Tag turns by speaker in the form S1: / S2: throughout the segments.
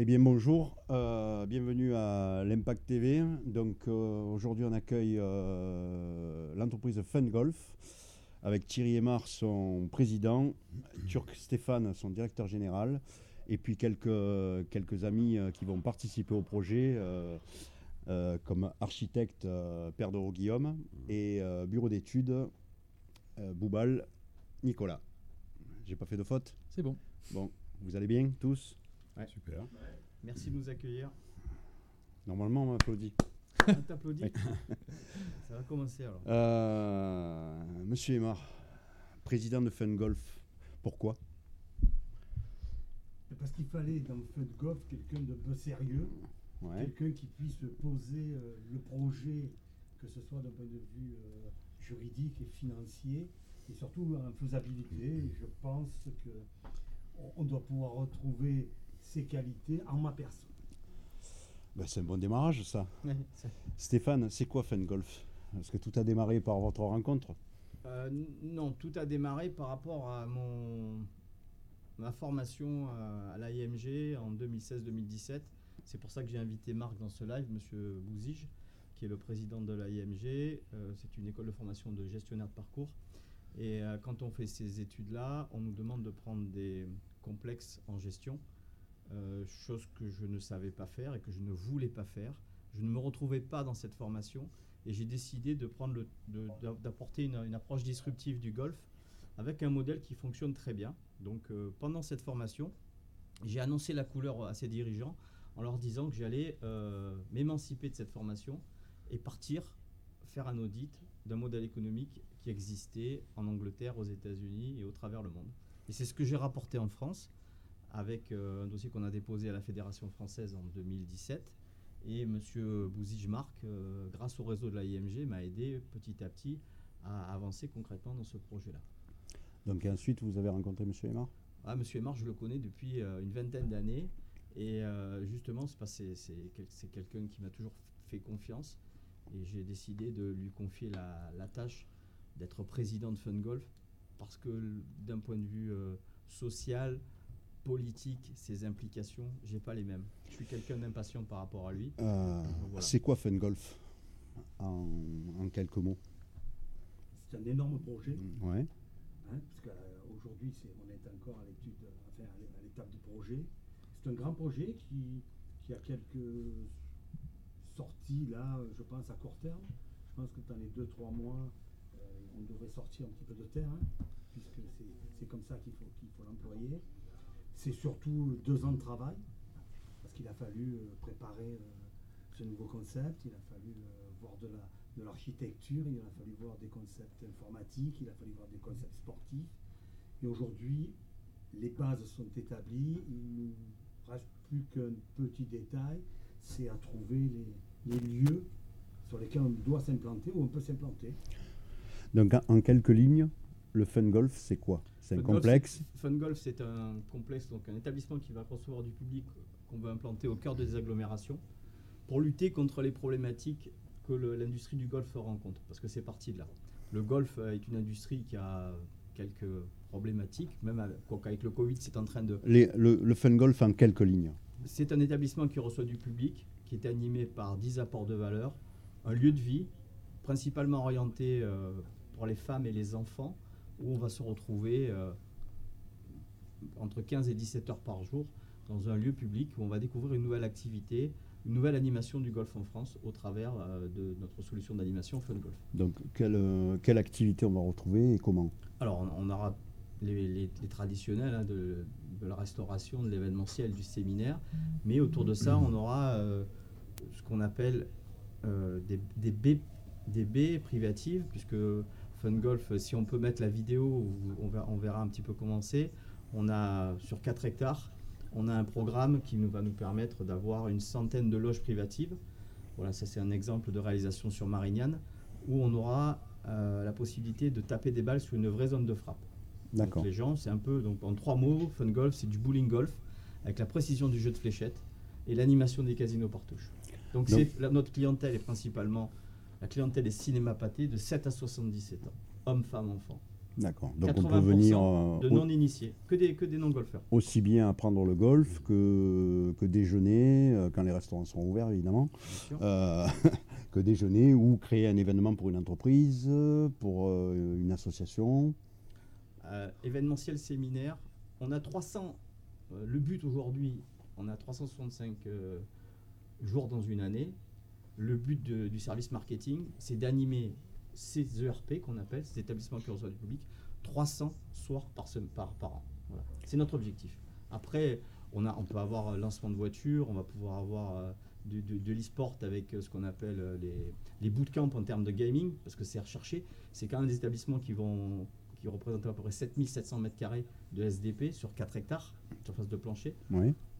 S1: Eh bien bonjour, euh, bienvenue à l'Impact TV. Donc euh, aujourd'hui on accueille euh, l'entreprise Fun Golf avec Thierry Aymar, son président, Turc Stéphane, son directeur général, et puis quelques, quelques amis qui vont participer au projet, comme architecte Père de Guillaume et bureau d'études Boubal Nicolas. J'ai pas fait de faute?
S2: C'est bon.
S1: Bon, vous allez bien tous?
S2: Super.
S3: Merci de nous accueillir.
S1: Normalement, on m'applaudit.
S3: On t'applaudit Ça va commencer alors.
S1: Euh, Monsieur Aymar, président de Fun Golf, pourquoi?
S4: Parce qu'il fallait dans Fun Golf quelqu'un de peu sérieux, quelqu'un qui puisse poser euh, le projet, que ce soit d'un point de vue euh, juridique et financier, et surtout en faisabilité. Je pense que on doit pouvoir retrouver ces qualités en ma personne.
S1: Ben, c'est un bon démarrage, ça. Stéphane, c'est quoi Fun Golf Est-ce que tout a démarré par votre rencontre?
S3: Euh, Non, tout a démarré par rapport à mon, ma formation à, l'AIMG en 2016-2017. C'est pour ça que j'ai invité Marc dans ce live, Monsieur Bouzige, qui est le président de l'AIMG. Euh, c'est une école de formation de gestionnaire de parcours. Et euh, quand on fait ces études-là, on nous demande de prendre des complexes en gestion euh, chose que je ne savais pas faire et que je ne voulais pas faire. Je ne me retrouvais pas dans cette formation et j'ai décidé de prendre d'apporter une, approche disruptive du golf avec un modèle qui fonctionne très bien. Donc euh, pendant cette formation, j'ai annoncé la couleur à ces dirigeants en leur disant que j'allais euh, m'émanciper de cette formation et partir faire un audit d'un modèle économique qui existait en Angleterre, aux États-Unis et au travers le monde. Et c'est ce que j'ai rapporté en France avec euh, un dossier qu'on a déposé à la Fédération française en 2017. Et M. Bouzige Marc, euh, grâce au réseau de la IMG, m'a aidé petit à petit à avancer concrètement dans ce projet-là.
S1: Donc ensuite, vous avez rencontré M. Aymar?
S3: Ah, M. Aymar, je le connais depuis euh, une vingtaine d'années. Et justement, c'est quelqu'un qui m'a toujours fait confiance. Et j'ai décidé de lui confier la, la tâche d'être président de Fun Golf parce que d'un point de vue social, politique, ses implications, j'ai pas les mêmes. Je suis quelqu'un d'impatient par rapport à lui.
S1: Euh, c'est quoi Fun Golf en, quelques mots?
S4: C'est un énorme projet.
S1: Mm, ouais.
S4: Hein, parce qu'aujourd'hui, on est encore à l'étude, enfin, à l'étape du projet. C'est un grand projet qui, qui, a quelques sorties là, je pense à court terme. Je pense que dans les 2-3 mois, euh, on devrait sortir un petit peu de terre, hein, puisque c'est comme ça qu'il faut, qu'il faut l'employer. C'est surtout deux ans de travail, parce qu'il a fallu euh, préparer euh, ce nouveau concept, il a fallu euh, voir de l'architecture, il a fallu voir des concepts informatiques, il a fallu voir des concepts sportifs. Et aujourd'hui, les bases sont établies, il ne reste plus qu'un petit détail, c'est à trouver les, lieux sur lesquels on doit s'implanter ou on peut s'implanter.
S1: Donc en quelques lignes, le fun golf, c'est quoi? C'est un complexe?
S3: Fun Golf, c'est un complexe, donc un établissement qui va recevoir du public qu'on veut implanter au cœur des agglomérations pour lutter contre les problématiques que l'industrie du golf rencontre, parce que c'est parti de là. Le golf est une industrie qui a quelques problématiques, même avec, le Covid, c'est en train de...
S1: le, fun golf en quelques lignes.
S3: C'est un établissement qui reçoit du public, qui est animé par 10 apports de valeur, un lieu de vie, principalement orienté euh, pour les femmes et les enfants, où on va se retrouver euh, entre 15 et 17 heures par jour dans un lieu public où on va découvrir une nouvelle activité, une nouvelle animation du golf en France au travers euh, de notre solution d'animation Fun Golf.
S1: Donc, quelle, euh, quelle, activité on va retrouver et comment?
S3: Alors, on, aura les, traditionnels hein, de, la restauration, de l'événementiel, du séminaire, mais autour de ça, on aura ce qu'on appelle des, des, baies, des baies privatives, puisque Fun Golf, si on peut mettre la vidéo, on verra, on verra un petit peu comment c'est. On a sur 4 hectares, on a un programme qui nous va nous permettre d'avoir une centaine de loges privatives. Voilà, ça c'est un exemple de réalisation sur Marignane, où on aura euh, la possibilité de taper des balles sur une vraie zone de frappe.
S1: D'accord.
S3: Les gens, c'est un peu, donc en trois mots, Fun Golf, c'est du bowling golf, avec la précision du jeu de fléchettes et l'animation des casinos par touche. Donc, notre clientèle est principalement la clientèle est cinéma pâté de 7 à 77 ans, hommes, femmes, enfants.
S1: D'accord. Donc on peut venir euh,
S3: de non-initiés, que des, que des non-golfeurs.
S1: Aussi bien apprendre le golf que, que déjeuner, euh, quand les restaurants sont ouverts évidemment, euh, que déjeuner ou créer un événement pour une entreprise, pour une association.
S3: événementiel séminaire, on a 300, le but aujourd'hui, on a 365 jours dans une année. Le but du service marketing, c'est d'animer ces ERP qu'on appelle, ces établissements qui reçoivent du public, 300 soirs par, par, par an. C'est notre objectif. Après, on, a, on peut avoir lancement de voitures, on va pouvoir avoir euh, de, de, l'e-sport avec euh, ce qu'on appelle euh, les, les bootcamps en termes de gaming, parce que c'est recherché. C'est quand même des établissements qui vont qui représentent à peu près 7700 m2 de SDP sur 4 hectares, surface de plancher.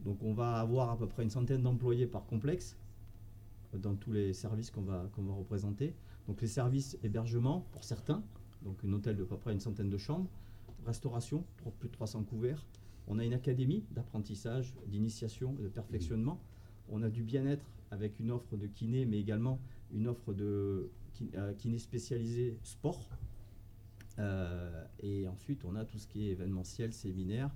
S3: Donc on va avoir à peu près une centaine d'employés par complexe dans tous les services qu'on va, qu'on va représenter. Donc les services hébergement pour certains, donc un hôtel de peu près une centaine de chambres, restauration, plus de 300 couverts. On a une académie d'apprentissage, d'initiation de perfectionnement. On a du bien-être avec une offre de kiné, mais également une offre de euh, kiné spécialisé sport. Euh, et ensuite, on a tout ce qui est événementiel, séminaire,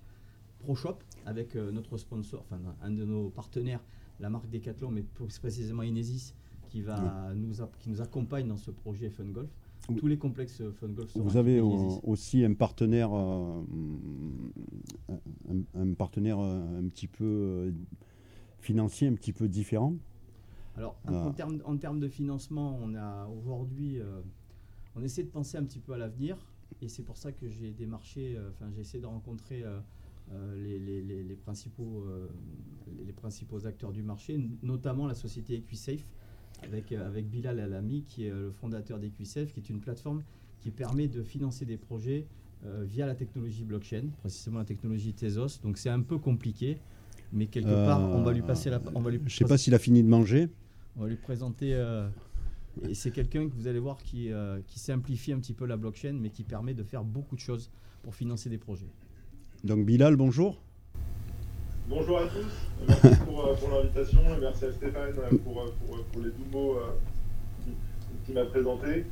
S3: ProShop avec euh, notre sponsor, enfin un de nos partenaires, la marque Decathlon, mais plus précisément Inesis, qui, va nous, qui nous accompagne dans ce projet Fun Golf. Tous les complexes Fun Golf
S1: Vous avez aussi un partenaire, euh, un, partenaire euh, un petit peu euh, financier, un petit peu différent
S3: Alors, en, termes, en termes de financement, on a aujourd'hui, on essaie de penser un petit peu à l'avenir. Et c'est pour ça que j'ai démarché, enfin, j'ai essayé de rencontrer les, les, les, principaux, les principaux acteurs du marché, notamment la société EquiSafe avec, euh, avec Bilal Alami, qui est euh, le fondateur d'EquiSafe, qui est une plateforme qui permet de financer des projets euh, via la technologie blockchain, précisément la technologie Tezos. Donc c'est un peu compliqué, mais quelque part, on va lui passer la. On va lui
S1: je ne sais pas s'il a fini de manger.
S3: On va lui présenter. et c'est quelqu'un que vous allez voir qui, qui simplifie un petit peu la blockchain, mais qui permet de faire beaucoup de choses pour financer des projets.
S1: Donc Bilal, bonjour.
S2: Bonjour à tous, merci pour, euh, pour l'invitation et merci à Stéphane euh, pour, euh, pour, pour les doux mots qu'il m'a présentés.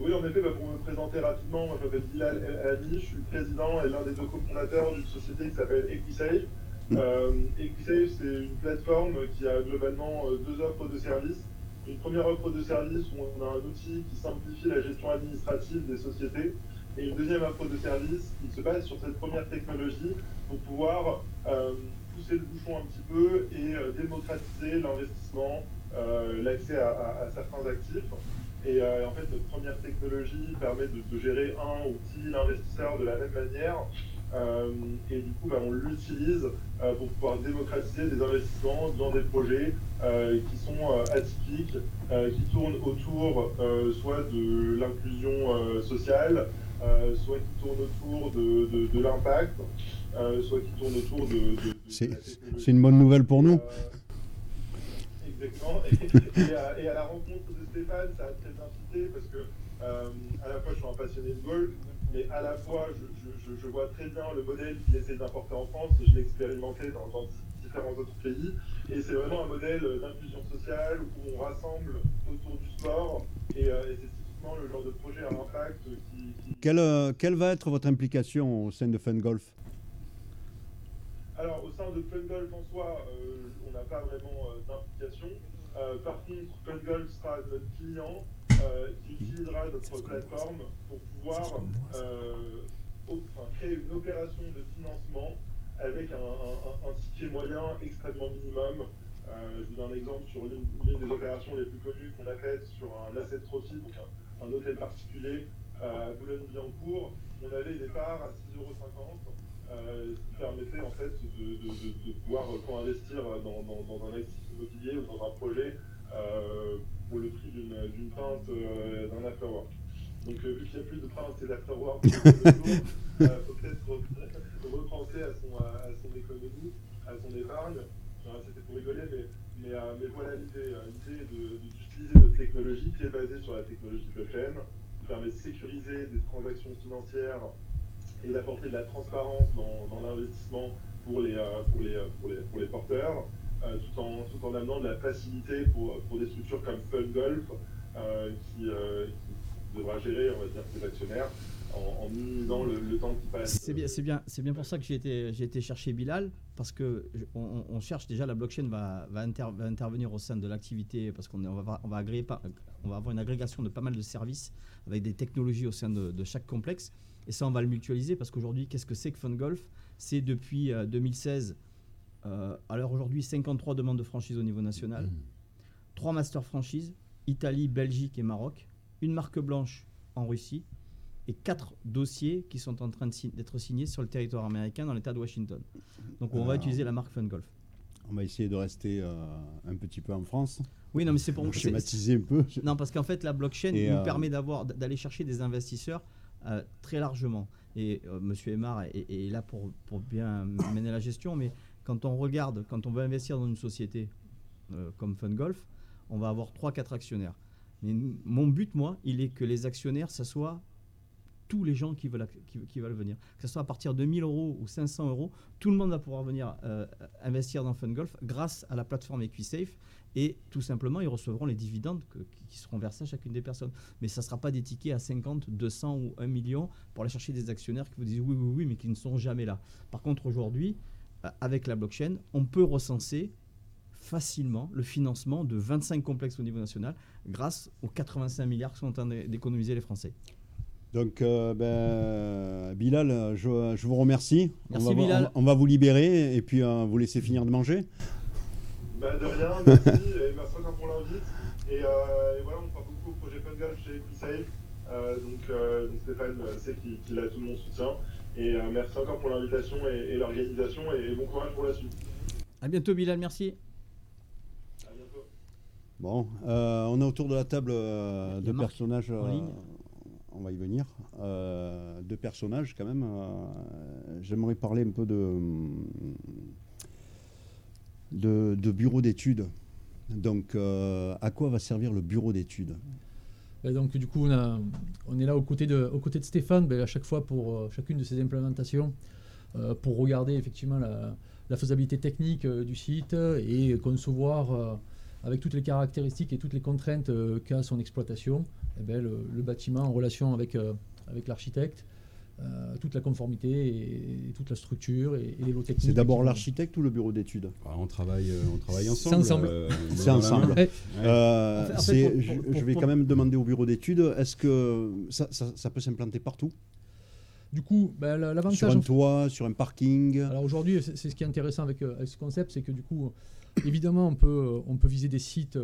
S2: oui, en effet, bah, pour me présenter rapidement, moi je m'appelle Bilal El je suis président et l'un des deux cofondateurs d'une société qui s'appelle Equisave. Euh, Equisave, c'est une plateforme qui a globalement deux offres de services. Une première offre de service où on a un outil qui simplifie la gestion administrative des sociétés et une deuxième offre de service qui se base sur cette première technologie pour pouvoir euh, pousser le bouchon un petit peu et euh, démocratiser l'investissement, euh, l'accès à, certains actifs. Et en fait, notre première technologie permet de, gérer un ou dix investisseurs de la même manière. et du coup, bah, on l'utilise pour pouvoir démocratiser des investissements dans des projets qui sont atypiques, qui tournent autour soit de l'inclusion sociale, soit qui tournent autour de, de l'impact, euh, soit qui tourne autour de.
S1: c'est une bonne nouvelle pour nous.
S2: Euh, exactement. Et, à, la rencontre de Stéphane, ça a très bien parce que euh, à la fois je suis un passionné de golf, mais à la fois je, vois très bien le modèle qu'il essaie d'importer en France. Je l'ai expérimenté dans, différents autres pays. Et c'est vraiment un modèle d'inclusion sociale où on rassemble autour du sport. Et, c'est typiquement le genre de projet à impact qui.
S1: Quelle, quelle va être votre implication au sein de Fun Golf?
S2: Alors, au sein de FunGolf en soi, euh, on n'a pas vraiment euh, d'implication. Euh, par contre, FunGolf sera notre client qui utilisera notre plateforme pour pouvoir créer une opération de financement avec un, ticket moyen extrêmement minimum. je vous donne un exemple sur l'une des opérations les plus connues qu'on a faites sur un asset trophy, donc un, hôtel particulier à Boulogne-Billancourt. On avait des parts à 6,50 euros euh, qui permettait en fait de, pouvoir co-investir dans, un actif immobilier ou dans un projet euh, pour le prix d'une pinte euh, d'un afterwork. Donc vu qu'il n'y a plus de pinte et d'afterwork, il faut peut-être repenser à son, à son économie, à son épargne. C'était pour rigoler, mais, mais, voilà l'idée. L'idée d'utiliser notre technologie qui est basée sur la technologie blockchain, qui permet de sécuriser des transactions financières et d'apporter de la transparence dans, l'investissement pour les, euh, pour, les, pour, les, pour les porteurs, euh, tout, en, tout en amenant de la facilité pour, pour des structures comme Fun Golf, euh, qui, devra gérer, on va dire, ses actionnaires en, minimisant le, temps qui passe.
S3: C'est bien, bien, bien pour ça que j'ai été, j'ai été chercher Bilal parce que on, cherche déjà la blockchain va, va, intervenir au sein de l'activité parce qu'on on va, on va agréger on va avoir une agrégation de pas mal de services avec des technologies au sein de, chaque complexe. Et ça on va le mutualiser parce qu'aujourd'hui qu'est-ce que c'est que FunGolf? C'est depuis 2016 euh, euh, alors aujourd'hui 53 demandes de franchise au niveau national, 3 mmh. master franchises, Italie, Belgique et Maroc, une marque blanche en Russie et quatre dossiers qui sont en train d'être signés sur le territoire américain dans l'État de Washington. Donc on va ah. utiliser la marque FunGolf.
S1: On va essayer de rester euh, un petit peu en France.
S3: Oui, non, mais c'est pour
S1: schématiser un peu.
S3: Non, parce qu'en fait, la blockchain nous euh, permet d'avoir d'aller chercher des investisseurs euh, très largement. Et Monsieur Aymar est, là pour, pour bien mener la gestion, mais quand on regarde, quand on veut investir dans une société comme FunGolf, on va avoir 3-4 actionnaires. Mais mon but, moi, il est que les actionnaires, ça soit tous les gens qui veulent, qui, veulent venir. Que ce soit à partir de 1000 euros ou 500 euros, tout le monde va pouvoir venir euh, investir dans FunGolf grâce à la plateforme EquiSafe et tout simplement, ils recevront les dividendes qui seront versés à chacune des personnes. Mais ça ne sera pas des tickets à 50, 200 ou 1 million pour aller chercher des actionnaires qui vous disent oui, oui, oui, mais qui ne sont jamais là. Par contre, aujourd'hui, euh, avec la blockchain, on peut recenser facilement le financement de 25 complexes au niveau national grâce aux 85 milliards que sont en train d'économiser les Français.
S1: Donc, euh, ben, Bilal, je, vous remercie.
S3: Merci
S1: on va,
S3: Bilal.
S1: On, va vous libérer et puis euh, vous laisser finir de manger.
S2: Ben, de rien, merci. et merci encore pour l'invite. Et, euh, et, voilà, on parle beaucoup au projet Fungal chez EquiSafe. donc, Stéphane sait qu'il a tout mon soutien. Et merci encore pour l'invitation et, l'organisation. Et, bon courage pour la suite.
S3: À bientôt, Bilal. Merci.
S1: Bon, on est autour de la table de personnages on va y venir. Euh, deux personnages quand même. Euh, j'aimerais parler un peu de, de, bureau d'études. Donc, euh, à quoi va servir le bureau d'études?
S5: Ben donc du coup, on, est là aux côtés de, de Stéphane, ben, à chaque fois pour chacune de ces implémentations, pour regarder effectivement la, faisabilité technique du site et concevoir avec toutes les caractéristiques et toutes les contraintes qu'a son exploitation, eh ben, le, bâtiment en relation avec, euh, avec l'architecte. Euh, toute la conformité et, toute la structure et, les lots techniques.
S1: C'est d'abord l'architecte ou le bureau d'études?
S6: Ah, on, travaille, euh, on travaille ensemble.
S5: C'est ensemble.
S1: c'est ensemble. je, vais quand même demander au bureau d'études, est-ce que ça, ça, peut s'implanter partout?
S5: Du coup, ben, l'avantage.
S1: Sur un toit, sur un parking?
S5: Alors aujourd'hui, c'est ce qui est intéressant avec, avec ce concept, c'est que du coup, évidemment, on peut, on peut viser des sites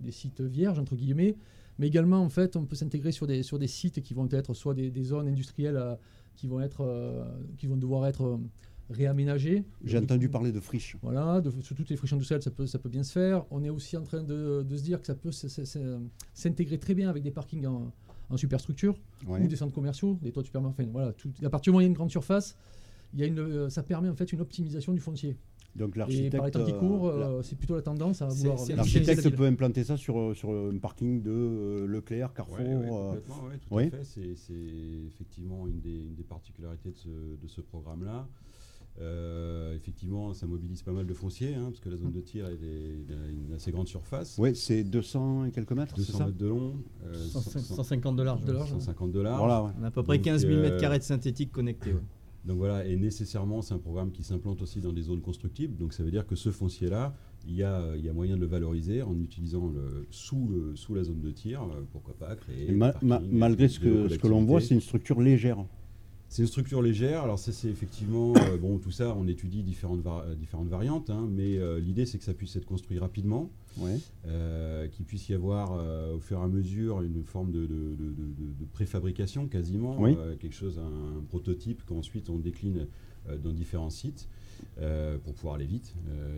S5: des sites vierges, entre guillemets, mais également, en fait, on peut s'intégrer sur des, sur des sites qui vont être soit des, zones industrielles euh, qui, vont être, euh, qui vont devoir être euh, réaménagées.
S1: J'ai entendu parler de friches.
S5: Voilà, de, sur toutes les friches industrielles, ça peut, ça peut bien se faire. On est aussi en train de, de se dire que ça peut s'intégrer très bien avec des parkings en, en superstructure ou des centres commerciaux, des toits de supermarchés. Enfin, voilà, tout, à partir du moment où il y a une grande surface, il y a une, ça permet en fait une optimisation du foncier.
S1: Donc l'architecte.
S5: par les temps qui courent, euh, c'est plutôt la tendance à vouloir.
S1: L'architecte peut implanter ça sur, euh, sur un parking de euh, Leclerc, Carrefour.
S6: Oui, tout à fait. C'est effectivement une des, une des particularités de ce, de ce programme-là. effectivement, ça mobilise pas mal de fonciers, hein, parce que la zone de tir est une assez grande surface.
S1: Oui, c'est 200 et quelques mètres.
S6: 200 mètres de long.
S3: 150 de large.
S6: 150 de large.
S1: Voilà,
S3: On a à peu près 15 000 mètres carrés de synthétique connectés.
S6: Donc voilà, et nécessairement, c'est un programme qui s'implante aussi dans des zones constructibles. Donc ça veut dire que ce foncier-là, il y, a, il y a moyen de le valoriser en utilisant le, sous, le, sous la zone de tir, euh, pourquoi pas créer.
S1: malgré ce que, ce que l'on voit, c'est une structure légère.
S6: C'est une structure légère. Alors ça, c'est effectivement euh, bon. Tout ça, on étudie différentes, euh, différentes variantes, hein, mais l'idée, c'est que ça puisse être construit rapidement, qu'il puisse y avoir au fur et à mesure une forme de, de, de, préfabrication quasiment, quelque chose, un, prototype qu'ensuite on décline dans différents sites pour pouvoir aller vite,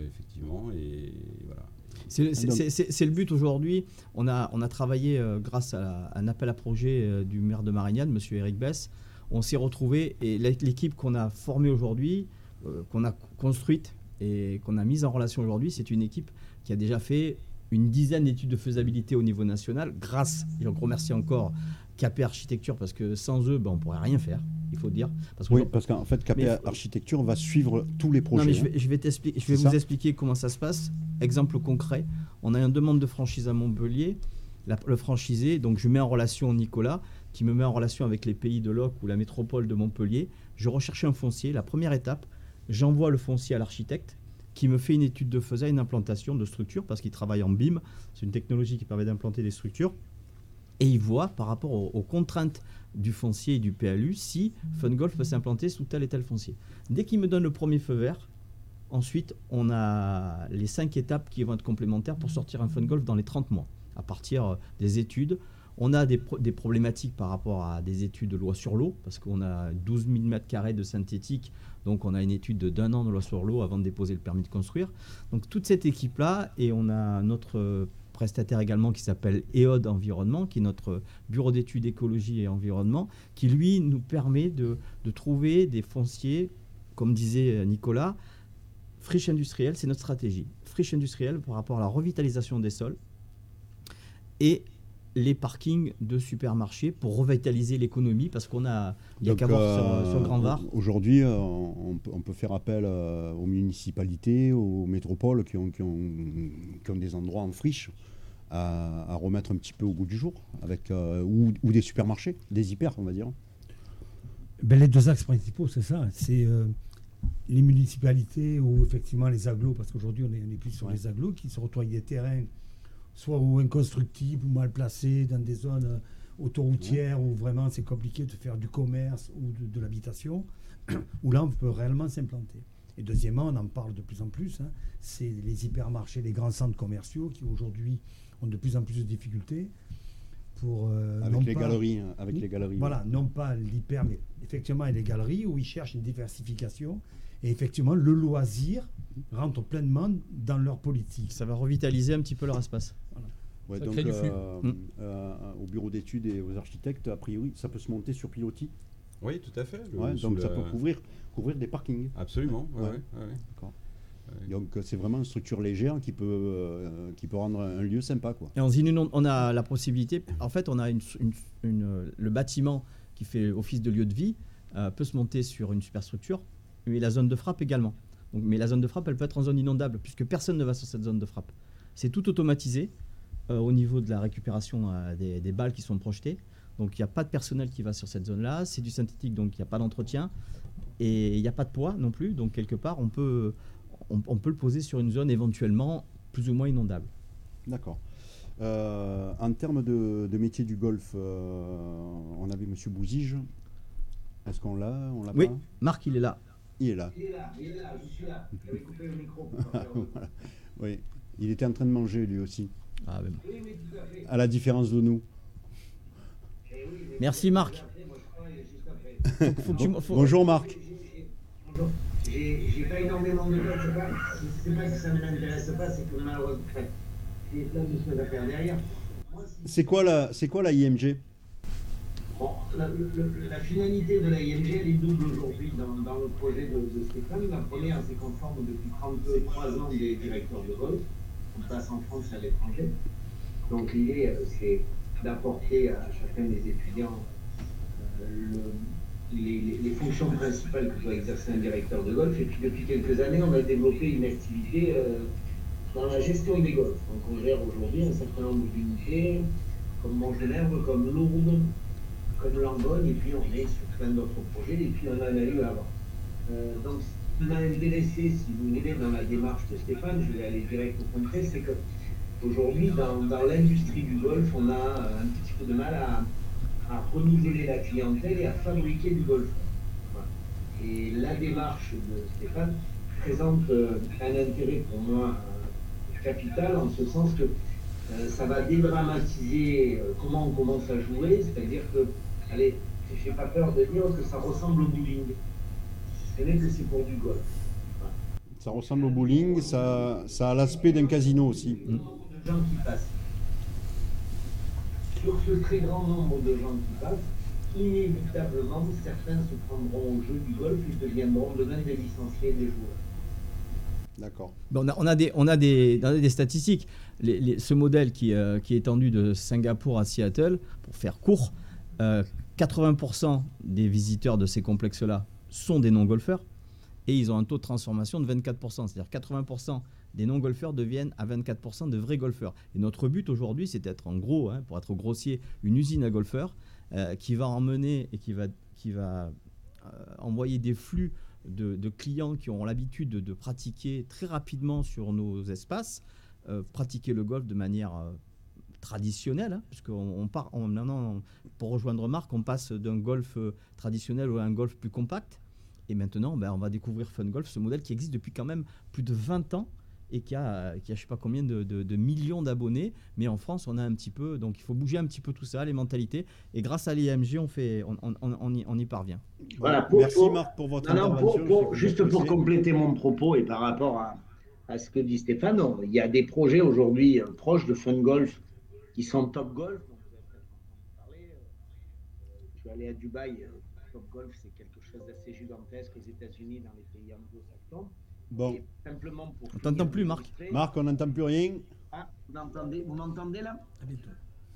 S6: effectivement. Et, voilà.
S3: C'est le but aujourd'hui. On a, on a travaillé grâce à, un appel à projet du maire de Marignane, M. Eric Bess on s'est retrouvé et l'équipe qu'on a formée aujourd'hui, euh, qu'on a construite et qu'on a mise en relation aujourd'hui, c'est une équipe qui a déjà fait une dizaine d'études de faisabilité au niveau national, grâce, et je remercie encore KP Architecture, parce que sans eux, ben, on ne pourrait rien faire, il faut dire.
S1: Parce oui, parce qu'en fait, KP Architecture va suivre tous les projets.
S3: Non, mais je vais, je vais, je vais vous expliquer comment ça se passe. Exemple concret, on a une demande de franchise à Montpellier. le franchisé, donc je mets en relation Nicolas, qui me met en relation avec les pays de l'Oc ou la métropole de Montpellier. Je recherche un foncier. La première étape, j'envoie le foncier à l'architecte qui me fait une étude de faisage, une implantation de structure, parce qu'il travaille en BIM. C'est une technologie qui permet d'implanter des structures. Et il voit par rapport aux, contraintes du foncier et du PLU si FunGolf peut s'implanter sous tel et tel foncier. Dès qu'il me donne le premier feu vert, ensuite on a les cinq étapes qui vont être complémentaires pour sortir un FunGolf dans les 30 mois, à partir des études, on a des, problématiques par rapport à des études de loi sur l'eau, parce qu'on a 12 000 m2 de synthétique, donc on a une étude d'un an de loi sur l'eau avant de déposer le permis de construire. Donc toute cette équipe-là, et on a notre prestataire également qui s'appelle EOD Environnement, qui est notre bureau d'études écologie et environnement, qui lui nous permet de, trouver des fonciers, comme disait Nicolas, friche industrielle, c'est notre stratégie. Friche industrielle par rapport à la revitalisation des sols et les parkings de supermarchés pour revitaliser l'économie parce qu'on a il y a qu'à voir sur, Grand Var.
S1: Aujourd'hui, euh, on, peut faire appel euh, aux municipalités, aux métropoles qui ont, qui ont, des endroits en friche à, remettre un petit peu au goût du jour, avec euh, ou, des supermarchés, des hyper, on va dire.
S4: Ben, les deux axes principaux, c'est ça. C'est les municipalités ou effectivement les agglos, parce qu'aujourd'hui on est, plus sur les agglos qui se retrouvent des terrains soit ou inconstructibles ou mal placés dans des zones autoroutières où vraiment c'est compliqué de faire du commerce ou de, l'habitation, où là on peut réellement s'implanter. Et deuxièmement, on en parle de plus en plus, hein, c'est les hypermarchés, les grands centres commerciaux qui aujourd'hui ont de plus en plus de difficultés pour...
S1: Euh, avec, les galeries, hein, avec les galeries.
S4: Voilà, non pas l'hyper, mais effectivement les galeries où ils cherchent une diversification. Et effectivement, le loisir rentre pleinement dans leur politique.
S3: Ça va revitaliser un petit peu leur espace
S1: donc, euh, mm. euh, au bureau d'études et aux architectes, a priori, ça peut se monter sur pilotis.
S6: Oui, tout à fait.
S1: donc ça peut couvrir, couvrir des parkings.
S6: Absolument.
S1: Donc c'est vraiment une structure légère qui peut, euh, qui peut rendre un lieu sympa. Quoi.
S3: Et on, on a la possibilité, en fait, on a une, le bâtiment qui fait office de lieu de vie peut se monter sur une superstructure, mais la zone de frappe également. Donc, mais la zone de frappe, elle peut être en zone inondable, puisque personne ne va sur cette zone de frappe. C'est tout automatisé. Euh, au niveau de la récupération euh, des, balles qui sont projetées. Donc il n'y a pas de personnel qui va sur cette zone-là. C'est du synthétique, donc il n'y a pas d'entretien. Et il n'y a pas de poids non plus. Donc quelque part, on peut, on, peut le poser sur une zone éventuellement plus ou moins inondable.
S1: D'accord. Euh, en termes de, métier du golf, on avait M. Bouzige. Est-ce qu'on l'a on l'a
S3: Oui, Marc, il est là.
S1: Il est là.
S7: Il est là, il est là, je suis là. J'avais coupé le micro.
S1: Oui, il était en train de manger lui aussi.
S3: Ah,
S1: à la différence de nous.
S3: Merci Marc.
S1: Bonjour Marc.
S7: J'ai pas énormément de temps, c'est pas que ça ne m'intéresse pas, c'est que malheureusement, j'ai plein de choses à faire derrière.
S1: C'est quoi la, c'est quoi la IMG
S7: Bon, la, la, finalité de la IMG, elle est double aujourd'hui dans, dans, le projet de, de, Stéphane. La première, c'est qu'on forme depuis 33 ans des directeurs de golf on passe en France et à l'étranger. Donc l'idée, euh, c'est d'apporter à chacun des étudiants euh, les, fonctions principales que doit exercer un directeur de golf. Et puis depuis quelques années, on a développé une activité euh, dans la gestion des golfs. Donc on gère aujourd'hui un certain nombre d'unités, comme Montgenèvre, comme Lourdes, comme Langogne, et puis on est sur plein d'autres projets, et puis on en a eu avant. donc m'a intéressé, si vous voulez, dans la démarche de Stéphane, je vais aller direct au concret, c'est que aujourd'hui, dans, l'industrie du golf, on a un petit peu de mal à, renouveler la clientèle et à fabriquer du golf. Et la démarche de Stéphane présente euh, un intérêt pour moi euh, capital, en ce sens que euh, ça va dédramatiser comment on commence à jouer, c'est-à-dire que, allez, je n'ai pas peur de dire que ça ressemble au bowling c'est pour du golf.
S1: Ça ressemble au bowling, ça, ça a l'aspect d'un casino aussi.
S7: De gens qui passent. Sur ce très grand nombre de gens qui passent, inévitablement, certains se prendront au jeu du golf et deviendront demain des licenciés des joueurs.
S1: D'accord.
S3: on, a, on, a des, on a des, des statistiques. Les, ce modèle qui, euh, qui, est étendu de Singapour à Seattle, pour faire court, 80% euh, des visiteurs de ces complexes-là sont des non-golfeurs et ils ont un taux de transformation de 24%. C'est-à-dire 80% des non-golfeurs deviennent à 24% de vrais golfeurs. Et notre but aujourd'hui, c'est d'être en gros, hein, pour être grossier, une usine à golfeurs euh, qui va emmener et qui va, qui va euh, envoyer des flux de, clients qui auront l'habitude de, pratiquer très rapidement sur nos espaces, euh, pratiquer le golf de manière traditionnelle, hein, part maintenant, pour rejoindre Marc, on passe d'un golf traditionnel à un golf plus compact. Et maintenant, ben, on va découvrir Fun Golf, ce modèle qui existe depuis quand même plus de 20 ans et qui a, qui a je sais pas combien de, millions d'abonnés. Mais en France, on a un petit peu, donc il faut bouger un petit peu tout ça, les mentalités. Et grâce à l'IMG, on, fait, on, on, y, on, y, parvient.
S1: Voilà, Merci Marc pour votre intervention.
S7: juste pour compléter mon propos et par rapport à, à ce que dit Stéphane, il y a des projets aujourd'hui euh, proches de Fun Golf qui sont Top Golf. Euh, je suis allé à Dubaï. Top Golf, c'est quelque chose d'assez gigantesque aux États-Unis, dans les pays anglo-saxons.
S1: Bon.
S3: simplement pour on t'entend plus, Marc.
S1: Marc, on n'entend plus rien.
S7: Ah, vous m'entendez Vous m'entendez là?
S4: À bientôt.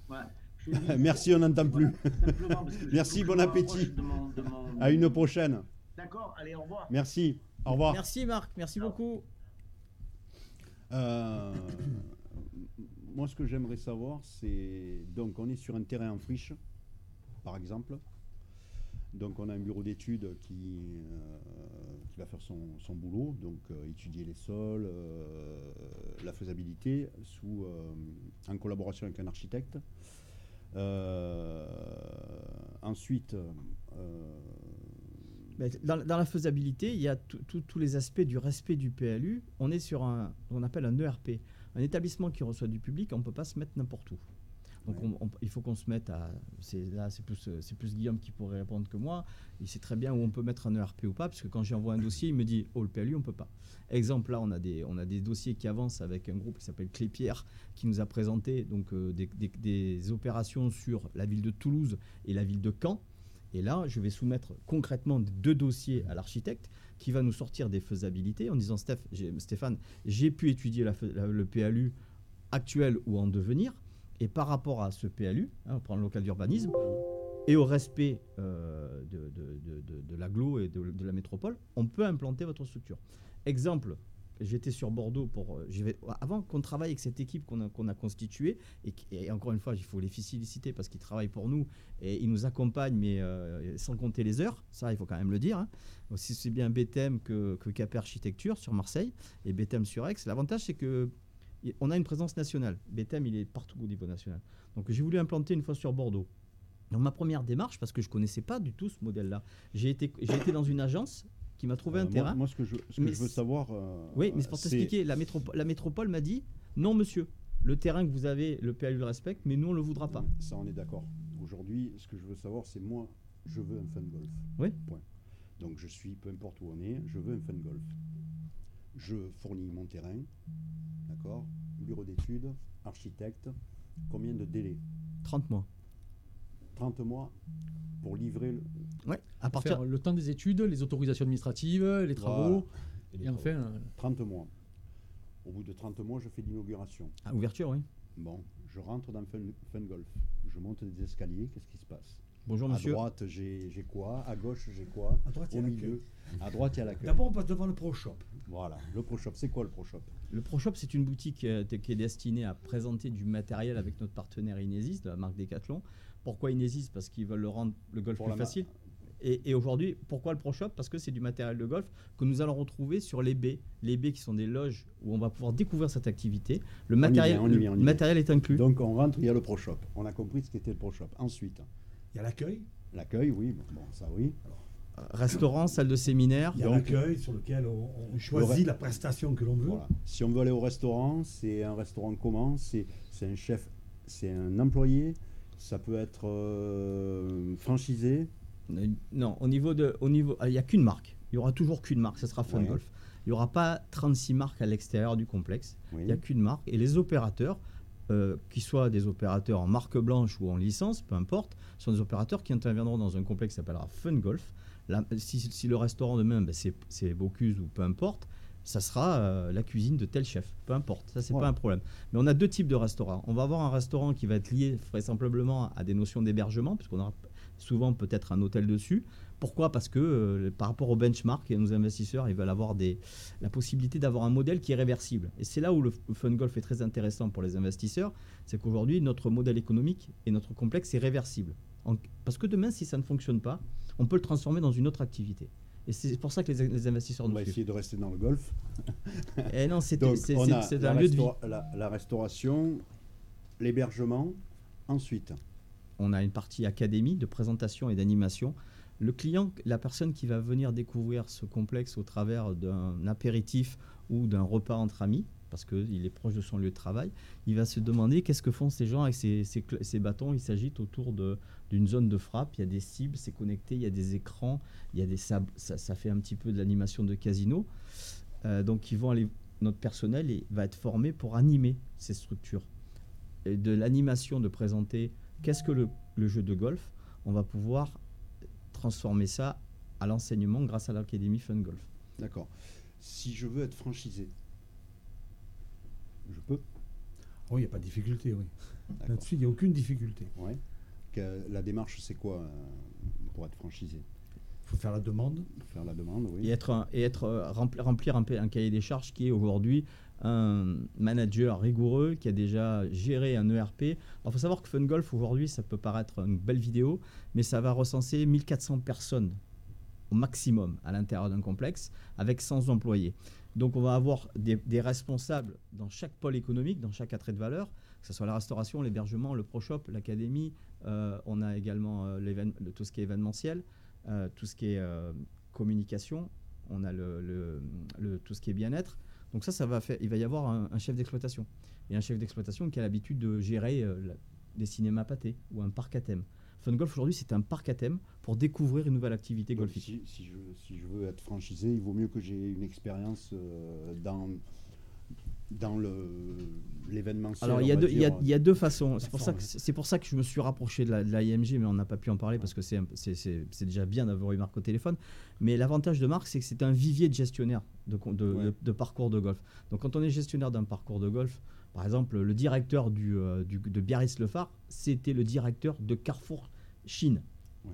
S1: Ouais. Merci, on n'entend plus. Merci, bon appétit. À une prochaine.
S7: D'accord, allez, au revoir.
S1: Merci, au revoir.
S3: Merci Marc, merci beaucoup.
S1: Euh, moi, ce que j'aimerais savoir, c'est donc on est sur un terrain en friche, par exemple. Donc on a un bureau d'études qui, euh, va faire son, boulot, donc euh, étudier les sols, euh, la faisabilité, en collaboration avec un architecte. ensuite,
S3: dans, dans, la faisabilité, il y a tous les aspects du respect du PLU. On est sur un, on appelle un ERP, un établissement qui reçoit du public, on ne peut pas se mettre n'importe où. Donc il faut qu'on se mette à. Là, c'est plus, plus Guillaume qui pourrait répondre que moi. Il sait très bien où on peut mettre un ERP ou pas, parce que quand j'envoie un dossier, il me dit Oh, le PLU, on ne peut pas. Exemple, là, on a, des, on a des dossiers qui avancent avec un groupe qui s'appelle Clépierre, qui nous a présenté donc, euh, des, des, opérations sur la ville de Toulouse et la ville de Caen. Et là, je vais soumettre concrètement deux dossiers à l'architecte qui va nous sortir des faisabilités en disant Stéphane, j'ai pu étudier le PLU actuel ou en devenir et par rapport à ce PLU, hein, on prend le local d'urbanisme, et au respect euh, de, de, de, l'aglo et de, la métropole, on peut implanter votre structure. Exemple, j'étais sur Bordeaux pour. Euh, vais, avant qu'on travaille avec cette équipe qu'on a, qu'on a constituée, et, encore une fois, il faut les féliciter parce qu'ils travaillent pour nous et ils nous accompagnent, mais euh, sans compter les heures, ça il faut quand même le dire. Hein. Aussi, c'est bien BTM que, que Cap Architecture sur Marseille et BTM sur Aix. L'avantage, c'est que on a une présence nationale. BTM, il est partout au niveau national. Donc j'ai voulu implanter une fois sur Bordeaux. Dans ma première démarche, parce que je ne connaissais pas du tout ce modèle-là, j'ai été, été dans une agence qui m'a trouvé un euh, terrain.
S1: Moi, ce que je, veux savoir. Euh,
S3: oui, mais c'est pour t'expliquer. La, la métropole m'a dit non, monsieur, le terrain que vous avez, le PAU le respecte, mais nous, on ne le voudra pas.
S1: Ça, on est d'accord. Aujourd'hui, ce que je veux savoir, c'est moi, je veux un fun golf.
S3: Oui.
S1: Point. Donc, je suis, peu importe où on est, je veux un fun golf je fournis mon terrain, d'accord Bureau d'études, architecte. Combien de délais
S3: 30 mois.
S1: 30 mois pour livrer le.
S5: Ouais, à partir le temps des études, les autorisations administratives, les travaux. Et, enfin.
S1: 30 euh, mois. Au bout de 30 mois, je fais l'inauguration.
S3: À ouverture, oui.
S1: Bon, je rentre dans Fun Golf. Je monte des escaliers, qu'est-ce qui se passe?
S3: Bonjour monsieur.
S1: À droite, j'ai quoi? À gauche, j'ai quoi?
S4: À droite, Au
S1: milieu. À droite, il y a l'accueil.
S4: D'abord, on passe devant le Pro Shop.
S1: Voilà, le Pro Shop. C'est quoi le Pro Shop
S3: Le Pro Shop, c'est une boutique euh, qui est destinée à présenter du matériel avec notre partenaire Inesis, de la marque Decathlon. Pourquoi Inesis? Parce qu'ils veulent le rendre le golf plus facile. Et, aujourd'hui, pourquoi le Pro Shop Parce que c'est du matériel de golf que nous allons retrouver sur les baies. Les baies qui sont des loges où on va pouvoir découvrir cette activité. Le matériel, le matériel est inclus.
S1: Donc on rentre, il y a le Pro Shop. On a compris ce qu'était le Pro Shop. Ensuite,
S4: il y a l'accueil
S1: L'accueil, oui, bon, ça oui.
S3: Restaurant, salle de séminaire.
S4: Il y a l'accueil sur lequel on, choisit la prestation que l'on veut.
S1: Si on veut aller au restaurant, c'est un restaurant comment C'est un chef, c'est un employé, ça peut être euh, franchisé
S3: Non, au niveau de, au niveau, il n'y a qu'une marque. Il n'y aura toujours qu'une marque, ce sera Fun Golf. Il n'y aura pas 36 marques à l'extérieur du complexe. Il n'y a qu'une marque. Et les opérateurs, euh, qu'ils soient des opérateurs en marque blanche ou en licence, peu importe, sont des opérateurs qui interviendront dans un complexe qui s'appellera Fun Golf. si, le restaurant demain, ben c'est Bocuse ou peu importe, ça sera euh, la cuisine de tel chef, peu importe, ça c'est pas un problème. Mais on a deux types de restaurants. On va avoir un restaurant qui va être lié vraisemblablement à des notions d'hébergement, puisqu'on aura souvent peut-être un hôtel dessus. Pourquoi? Parce que euh, par rapport au benchmark et nos investisseurs, ils veulent avoir des, la possibilité d'avoir un modèle qui est réversible. Et c'est là où le, fund golf est très intéressant pour les investisseurs, c'est qu'aujourd'hui, notre modèle économique et notre complexe est réversible. parce que demain, si ça ne fonctionne pas, on peut le transformer dans une autre activité. Et c'est pour ça que les, investisseurs...
S1: On va essayer de rester dans le golf.
S3: et non, c'est un lieu de vie.
S1: La, la restauration, l'hébergement, ensuite.
S3: On a une partie académie de présentation et d'animation le client, la personne qui va venir découvrir ce complexe au travers d'un apéritif ou d'un repas entre amis, parce qu'il est proche de son lieu de travail, il va se demander qu'est-ce que font ces gens avec ces, bâtons. Ils s'agitent autour d'une zone de frappe. Il y a des cibles, c'est connecté, il y a des écrans, il y a des ça, ça fait un petit peu de l'animation de casino. Euh, donc ils vont aller, notre personnel va être formé pour animer ces structures. Et de l'animation de présenter qu'est-ce que le jeu de golf, on va pouvoir transformer ça à l'enseignement grâce à l'Académie Fun Golf.
S1: D'accord. Si je veux être franchisé, je peux
S4: Oui, il n'y a pas de difficulté, oui. Là-dessus, il n'y a aucune difficulté.
S1: Ouais. la démarche, c'est quoi euh, pour être franchisé?
S4: Il faut faire la demande.
S1: Faire la demande, oui.
S3: Et être, et être euh, remplir, un, un, cahier des charges qui est aujourd'hui un manager rigoureux qui a déjà géré un ERP. Il faut savoir que FunGolf, aujourd'hui, ça peut paraître une belle vidéo, mais ça va recenser 1400 personnes au maximum à l'intérieur d'un complexe, avec 100 employés. Donc on va avoir des, responsables dans chaque pôle économique, dans chaque attrait de valeur, que ce soit la restauration, l'hébergement, le pro-shop, l'académie. Euh, on a également euh, tout ce qui est événementiel, euh, tout ce qui est communication, on a tout ce qui est bien-être. Donc ça, ça va faire, il va y avoir un, chef d'exploitation. Et un chef d'exploitation qui a l'habitude de gérer euh, des cinémas pâtés ou un parc à thème. Fun Golf aujourd'hui, c'est un parc à thème pour découvrir une nouvelle activité golfique.
S1: Si, je, veux être franchisé, il vaut mieux que j'ai une expérience euh, dans dans l'événement.
S3: Alors il y, a deux, il, y a, deux façons. C'est pour, ça que, c'est pour ça que je me suis rapproché de la, de mais on n'a pas pu en parler parce que c'est, c'est, déjà bien d'avoir eu Marc au téléphone. Mais l'avantage de Marc, c'est que c'est un vivier de gestionnaire de, de, parcours de golf. Donc quand on est gestionnaire d'un parcours de golf, par exemple, le directeur du, euh, du de Biarritz Le Phare, c'était le directeur de Carrefour Chine.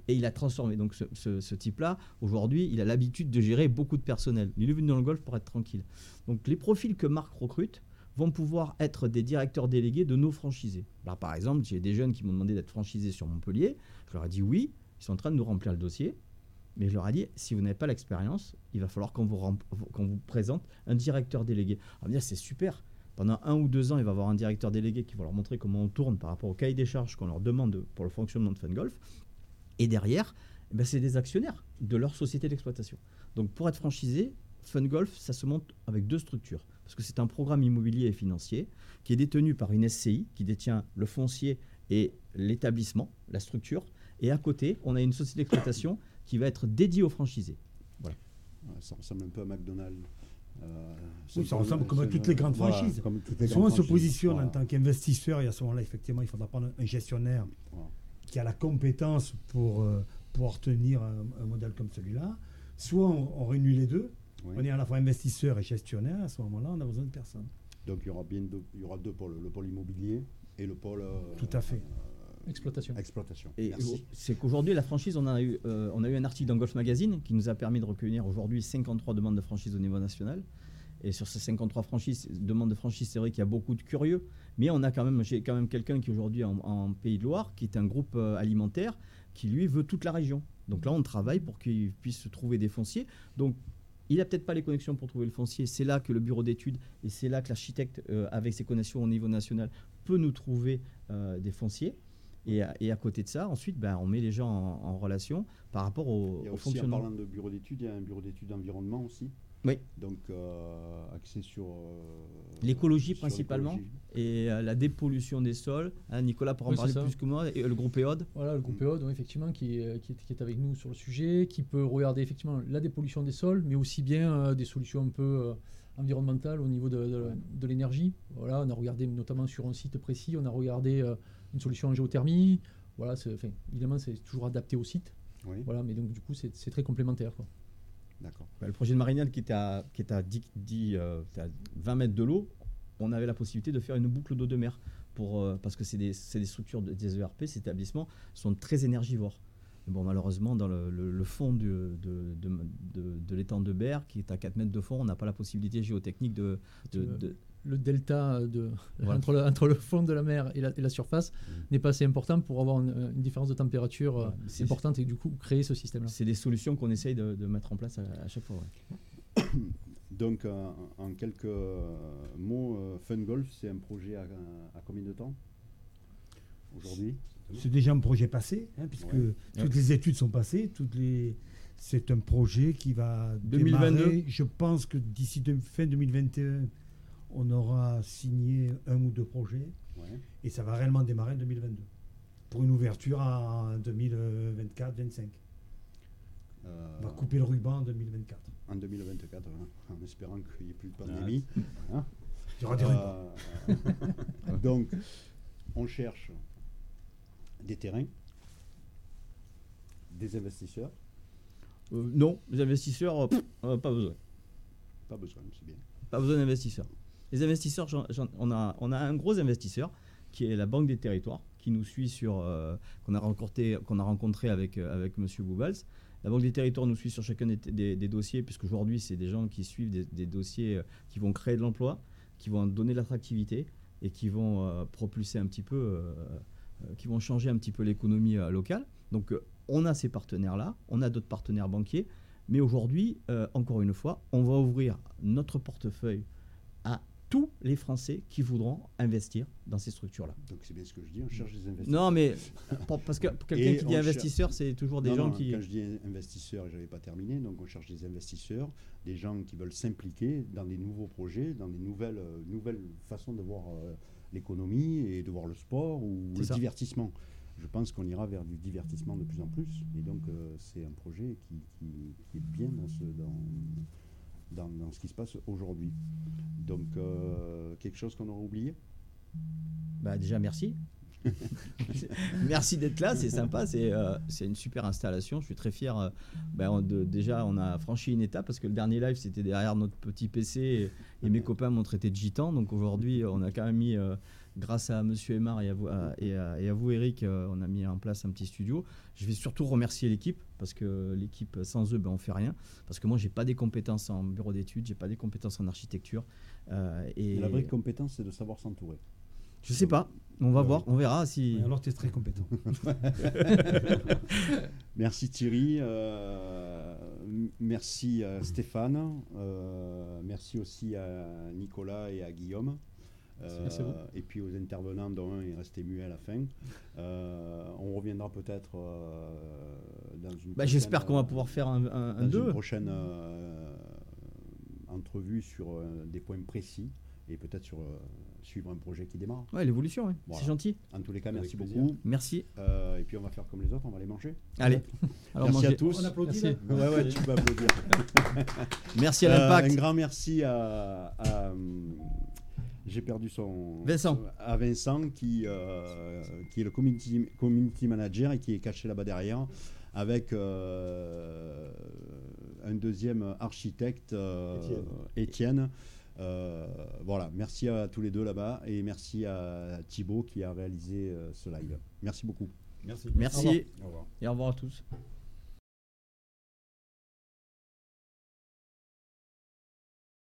S3: Et il a transformé. Donc ce, type-là, aujourd'hui, il a l'habitude de gérer beaucoup de personnel. Il est venu dans le golf pour être tranquille. Donc les profils que Marc recrute vont pouvoir être des directeurs délégués de nos franchisés. Là, par exemple, j'ai des jeunes qui m'ont demandé d'être franchisés sur Montpellier. Je leur ai dit oui, ils sont en train de nous remplir le dossier. Mais je leur ai dit, si vous n'avez pas l'expérience, il va falloir qu'on vous, présente un directeur délégué. On va dire, c'est super. Pendant un ou deux ans, il va avoir un directeur délégué qui va leur montrer comment on tourne par rapport au cahier des charges qu'on leur demande pour le fonctionnement de Fun Golf. Et derrière, eh ben, c'est des actionnaires de leur société d'exploitation. Donc pour être franchisé, FunGolf, ça se monte avec deux structures. Parce que c'est un programme immobilier et financier qui est détenu par une SCI qui détient le foncier et l'établissement, la structure. Et à côté, on a une société d'exploitation qui va être dédiée aux franchisés. Voilà.
S1: ça ressemble un peu à McDonald's.
S4: Euh, oui, ça ressemble comme à toutes les grandes franchises. Souvent, on se positionne en tant qu'investisseur et à ce moment-là, effectivement, il faudra prendre un gestionnaire qui a la compétence pour euh, pouvoir tenir un, modèle comme celui-là. Soit on, réunit les deux, on est à la fois investisseur et gestionnaire, à ce moment-là, on a besoin de personne.
S1: Donc il y aura bien deux, il y aura deux pôles, le pôle immobilier et le pôle... Euh,
S4: Tout à fait.
S5: Euh, exploitation.
S1: Exploitation.
S3: Et c'est qu'aujourd'hui, la franchise, on a, eu, on a eu un article dans Golf Magazine qui nous a permis de recueillir aujourd'hui 53 demandes de franchise au niveau national. Et sur ces 53 franchises, demandes de franchise, c'est vrai qu'il y a beaucoup de curieux. Mais on a quand même, j'ai quand même quelqu'un qui aujourd'hui en, en, Pays de Loire, qui est un groupe euh, alimentaire, qui lui veut toute la région. Donc là, on travaille pour qu'il puisse trouver des fonciers. Donc il n'a peut-être pas les connexions pour trouver le foncier. C'est là que le bureau d'études et c'est là que l'architecte, euh, avec ses connexions au niveau national, peut nous trouver euh, des fonciers. Et à, côté de ça, ensuite, ben, on met les gens en, relation par rapport au,
S1: il fonctionnement. En parlant de bureau d'études, il y a un bureau d'études d'environnement aussi.
S3: Oui.
S1: Donc, euh, axé sur. Euh,
S3: l'écologie principalement et euh, la dépollution des sols. Hein, Nicolas pourra en parler plus que moi. Et le groupe EOD.
S5: Voilà, le groupe EOD, effectivement, qui, qui, est, avec nous sur le sujet, qui peut regarder effectivement la dépollution des sols, mais aussi bien des solutions un peu environnementales au niveau de, de, l'énergie. Voilà, on a regardé notamment sur un site précis, on a regardé une solution en géothermie. Voilà, évidemment, c'est toujours adapté au site. Voilà, mais donc du coup, c'est très complémentaire. Quoi.
S3: Bah, le projet de Marignane qui était à, qui était à, 10, 20 euh, mètres de l'eau, on avait la possibilité de faire une boucle d'eau de mer. Pour, euh, parce que c'est des, des, structures, des ERP, ces établissements sont très énergivores. Bon, malheureusement, dans le, fond de, de, de, l'étang de Berre, qui est à 4 mètres de fond, on n'a pas la possibilité géotechnique de,
S5: le delta de, entre, le, entre, le, fond de la mer et la, surface mmh. n'est pas assez important pour avoir une, différence de température euh, importante et du coup créer ce système-là.
S3: C'est des solutions qu'on essaye de, mettre en place à, chaque fois.
S1: Donc, en quelques mots, euh, Fun Golf, c'est un projet à, combien de temps? Aujourd'hui
S4: C'est déjà un projet passé, hein, puisque toutes les études sont passées, toutes les... C'est un projet qui va 2022. Démarrer, je pense que d'ici fin 2021, on aura signé un ou deux projets et ça va réellement démarrer en 2022 pour une ouverture en 2024-25. Euh, on va couper le ruban en 2024.
S1: En 2024, hein, en espérant qu'il n'y ait plus de pandémie.
S4: Hein? Il y aura des euh,
S1: donc, on cherche des terrains, des investisseurs.
S3: Euh, non, les investisseurs, pas besoin.
S1: Pas besoin, c'est bien.
S3: Pas besoin d'investisseurs. Les investisseurs, on, a, un gros investisseur qui est la Banque des Territoires, qui nous suit sur, euh, qu'on a rencontré, avec, euh, avec M. Boubals. La Banque des Territoires nous suit sur chacun des, des, dossiers, puisque aujourd'hui, c'est des gens qui suivent des, dossiers euh, qui vont créer de l'emploi, qui vont donner de l'attractivité et qui vont propulser un petit peu, qui vont changer un petit peu l'économie locale. Donc, on a ces partenaires-là, on a d'autres partenaires banquiers, mais aujourd'hui, encore une fois, on va ouvrir notre portefeuille tous les Français qui voudront investir dans ces structures-là.
S1: Donc c'est bien ce que je dis, on cherche des investisseurs.
S3: Non, mais parce que quelqu'un qui dit investisseur, c'est toujours des gens qui...
S1: Quand je dis investisseur, je n'avais pas terminé, donc on cherche des investisseurs, des gens qui veulent s'impliquer dans des nouveaux projets, dans des nouvelles, euh, nouvelles façons de voir euh, l'économie et de voir le sport ou le divertissement. Je pense qu'on ira vers du divertissement de plus en plus. Et donc euh, c'est un projet qui, qui, est bien dans ce... Dans, dans, ce qui se passe aujourd'hui. Donc, euh, quelque chose qu'on aurait oublié?
S3: Bah Déjà, merci. merci d'être là, c'est sympa, c'est euh, une super installation. Je suis très fier. Euh, bah, de, déjà, on a franchi une étape parce que le dernier live c'était derrière notre petit PC et, mes copains m'ont traité de gitan. Donc aujourd'hui, on a quand même mis grâce à Monsieur Aymar et à vous, et, à, vous Eric, euh, on a mis en place un petit studio. Je vais surtout remercier l'équipe parce que l'équipe sans eux, ben, on fait rien. Parce que moi, j'ai pas des compétences en bureau d'études, j'ai pas des compétences en architecture.
S1: Euh, et la vraie compétence, c'est de savoir s'entourer.
S3: Je sais pas. On va voir, on verra si.
S4: alors, tu es très compétent.
S1: merci Thierry. Euh, merci Stéphane. merci aussi à Nicolas et à Guillaume. Euh, et puis aux intervenants, dont un est resté muet à la fin. Euh, on reviendra peut-être euh, dans une.
S3: Bah, J'espère qu'on va pouvoir faire un, un,
S1: Une prochaine entrevue sur des points précis et peut-être sur suivre un projet qui démarre.
S3: Ouais, l'évolution, c'est gentil.
S1: En tous les cas, merci beaucoup.
S3: Merci.
S1: et puis on va faire comme les autres, on va les manger.
S3: Allez.
S1: Alors merci à tous.
S4: On applaudit. Ouais,
S1: ouais, tu peux applaudir.
S3: merci à l'impact.
S1: un grand merci à j'ai perdu son.
S3: Vincent.
S1: à Vincent, qui, euh, qui est le community, community manager et qui est caché là-bas derrière, avec euh, un deuxième architecte, euh, Étienne. voilà, merci à tous les deux là-bas et merci à Thibaut qui a réalisé ce live. Merci beaucoup.
S3: Merci. Merci. Au revoir. Et au revoir à tous.